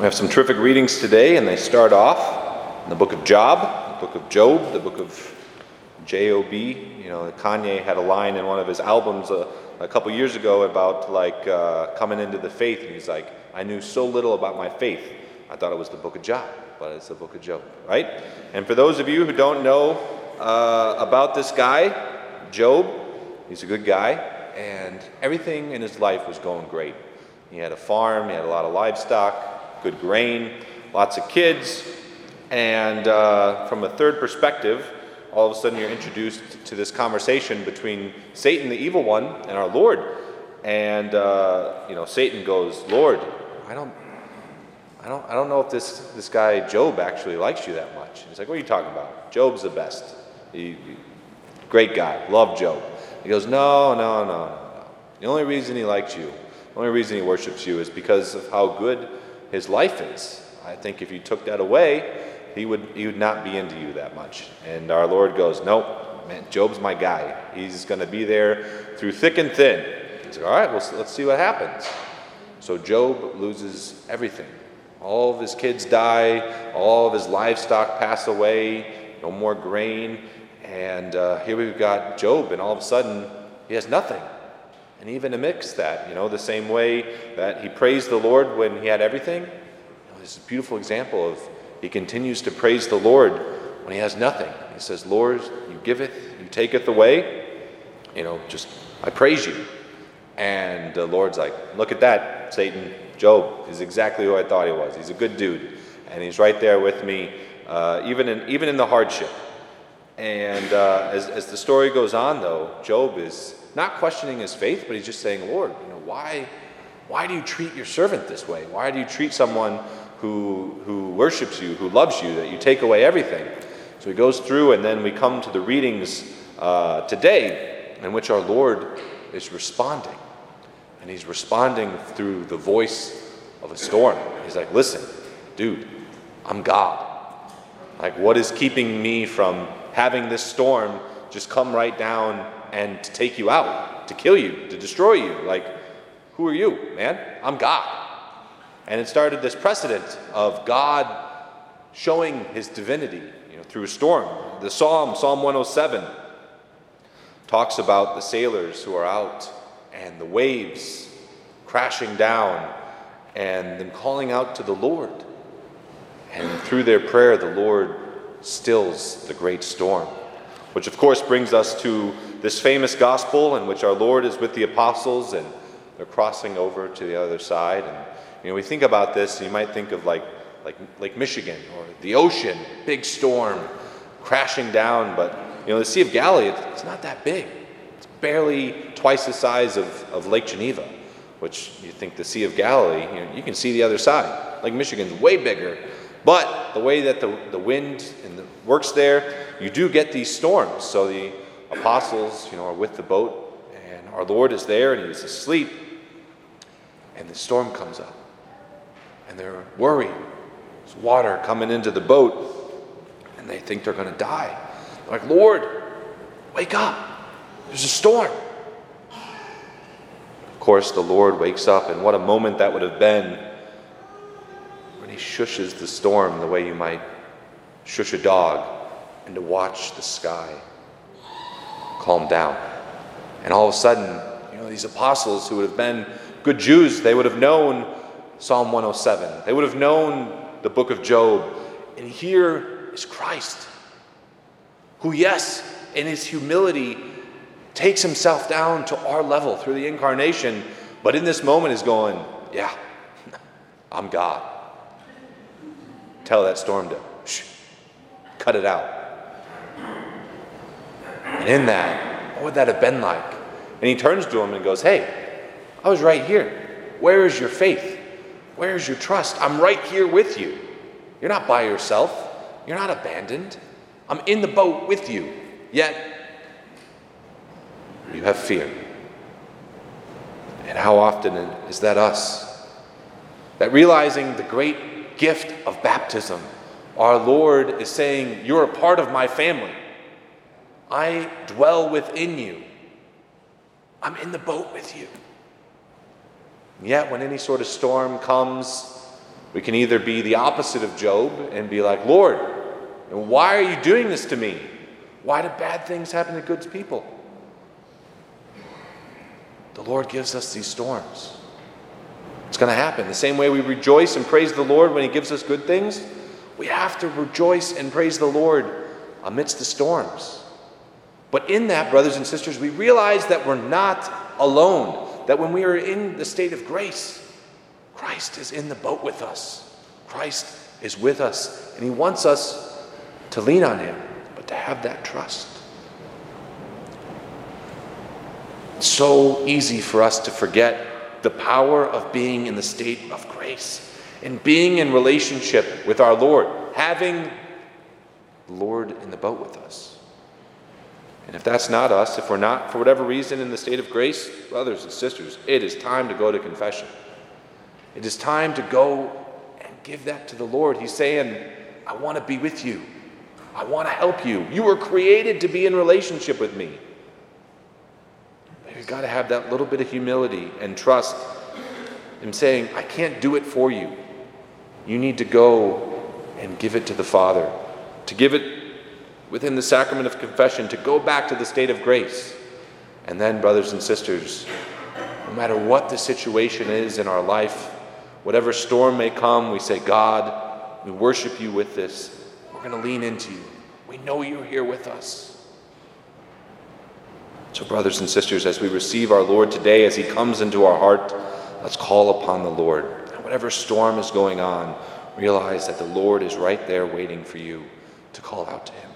We have some terrific readings today, and they start off in the book of Job, the book of Job, the book of Job. You know, Kanye had a line in one of his albums a, a couple years ago about like uh, coming into the faith, and he's like, "I knew so little about my faith. I thought it was the book of Job, but it's the book of Job, right?" And for those of you who don't know uh, about this guy, Job, he's a good guy, and everything in his life was going great. He had a farm, he had a lot of livestock, good grain, lots of kids, and uh, from a third perspective, all of a sudden you're introduced to this conversation between Satan, the evil one, and our Lord. And uh, you know, Satan goes, "Lord, I don't, I don't, I don't know if this this guy Job actually likes you that much." He's like, "What are you talking about? Job's the best. He, he, great guy. Love Job." He goes, "No, no, no, no, no. The only reason he likes you the only reason he worships you is because of how good his life is. I think if you took that away, he would, he would not be into you that much. And our Lord goes, Nope, man, Job's my guy. He's going to be there through thick and thin. He's like, All right, well, let's see what happens. So Job loses everything. All of his kids die, all of his livestock pass away, no more grain. And uh, here we've got Job, and all of a sudden, he has nothing. And even amidst that, you know, the same way that he praised the Lord when he had everything, you know, this is a beautiful example of he continues to praise the Lord when he has nothing. He says, Lord, you giveth, you taketh away. You know, just, I praise you. And the Lord's like, look at that, Satan. Job is exactly who I thought he was. He's a good dude. And he's right there with me, uh, even, in, even in the hardship. And uh, as, as the story goes on, though, Job is not questioning his faith, but he's just saying, Lord, you know, why, why do you treat your servant this way? Why do you treat someone who, who worships you, who loves you, that you take away everything? So he goes through, and then we come to the readings uh, today in which our Lord is responding. And he's responding through the voice of a storm. He's like, listen, dude, I'm God. Like, what is keeping me from having this storm just come right down and to take you out, to kill you, to destroy you. Like, who are you, man? I'm God. And it started this precedent of God showing his divinity you know, through a storm. The Psalm, Psalm 107, talks about the sailors who are out and the waves crashing down and them calling out to the Lord. And through their prayer, the Lord stills the great storm. Which, of course, brings us to this famous gospel in which our Lord is with the apostles and they're crossing over to the other side. And, you know, we think about this, you might think of like, like Lake Michigan or the ocean, big storm crashing down. But, you know, the Sea of Galilee, it's not that big. It's barely twice the size of, of Lake Geneva, which you think the Sea of Galilee, you, know, you can see the other side. Lake Michigan's way bigger. But the way that the, the wind the, works there, you do get these storms. So the apostles, you know, are with the boat, and our Lord is there, and he's asleep, and the storm comes up, and they're worried. There's water coming into the boat, and they think they're going to die. They're like, Lord, wake up! There's a storm. Of course, the Lord wakes up, and what a moment that would have been shushes the storm the way you might shush a dog and to watch the sky calm down. And all of a sudden, you know, these apostles who would have been good Jews, they would have known Psalm 107. They would have known the book of Job. And here is Christ, who, yes, in his humility, takes himself down to our level through the incarnation, but in this moment is going, Yeah, I'm God. Tell that storm to shh, cut it out. And in that, what would that have been like? And he turns to him and goes, Hey, I was right here. Where is your faith? Where is your trust? I'm right here with you. You're not by yourself. You're not abandoned. I'm in the boat with you. Yet, you have fear. And how often is that us? That realizing the great gift of baptism, our Lord is saying, You're a part of my family. I dwell within you. I'm in the boat with you. And yet, when any sort of storm comes, We can either be the opposite of Job and be like, Lord, why are you doing this to me? Why do bad things happen to good people? The Lord gives us these storms. It's going to happen. The same way we rejoice and praise the Lord when He gives us good things, we have to rejoice and praise the Lord amidst the storms. But in that, brothers and sisters, we realize that we're not alone. That when we are in the state of grace, Christ is in the boat with us. Christ is with us, and He wants us to lean on Him, but to have that trust. It's so easy for us to forget the power of being in the state of grace and being in relationship with our Lord, having the Lord in the boat with us. And if that's not us, if we're not, for whatever reason, in the state of grace, brothers and sisters, it is time to go to confession. It is time to go and give that to the Lord. He's saying, I want to be with you. I want to help you. You were created to be in relationship with me. Got to have that little bit of humility and trust in saying, I can't do it for you. You need to go and give it to the Father, to give it within the sacrament of confession, to go back to the state of grace. And then, brothers and sisters, no matter what the situation is in our life, whatever storm may come, we say, God, we worship you with this. We're going to lean into you. We know you're here with us. So, brothers and sisters, as we receive our Lord today, as He comes into our heart, let's call upon the Lord. And whatever storm is going on, realize that the Lord is right there waiting for you to call out to Him.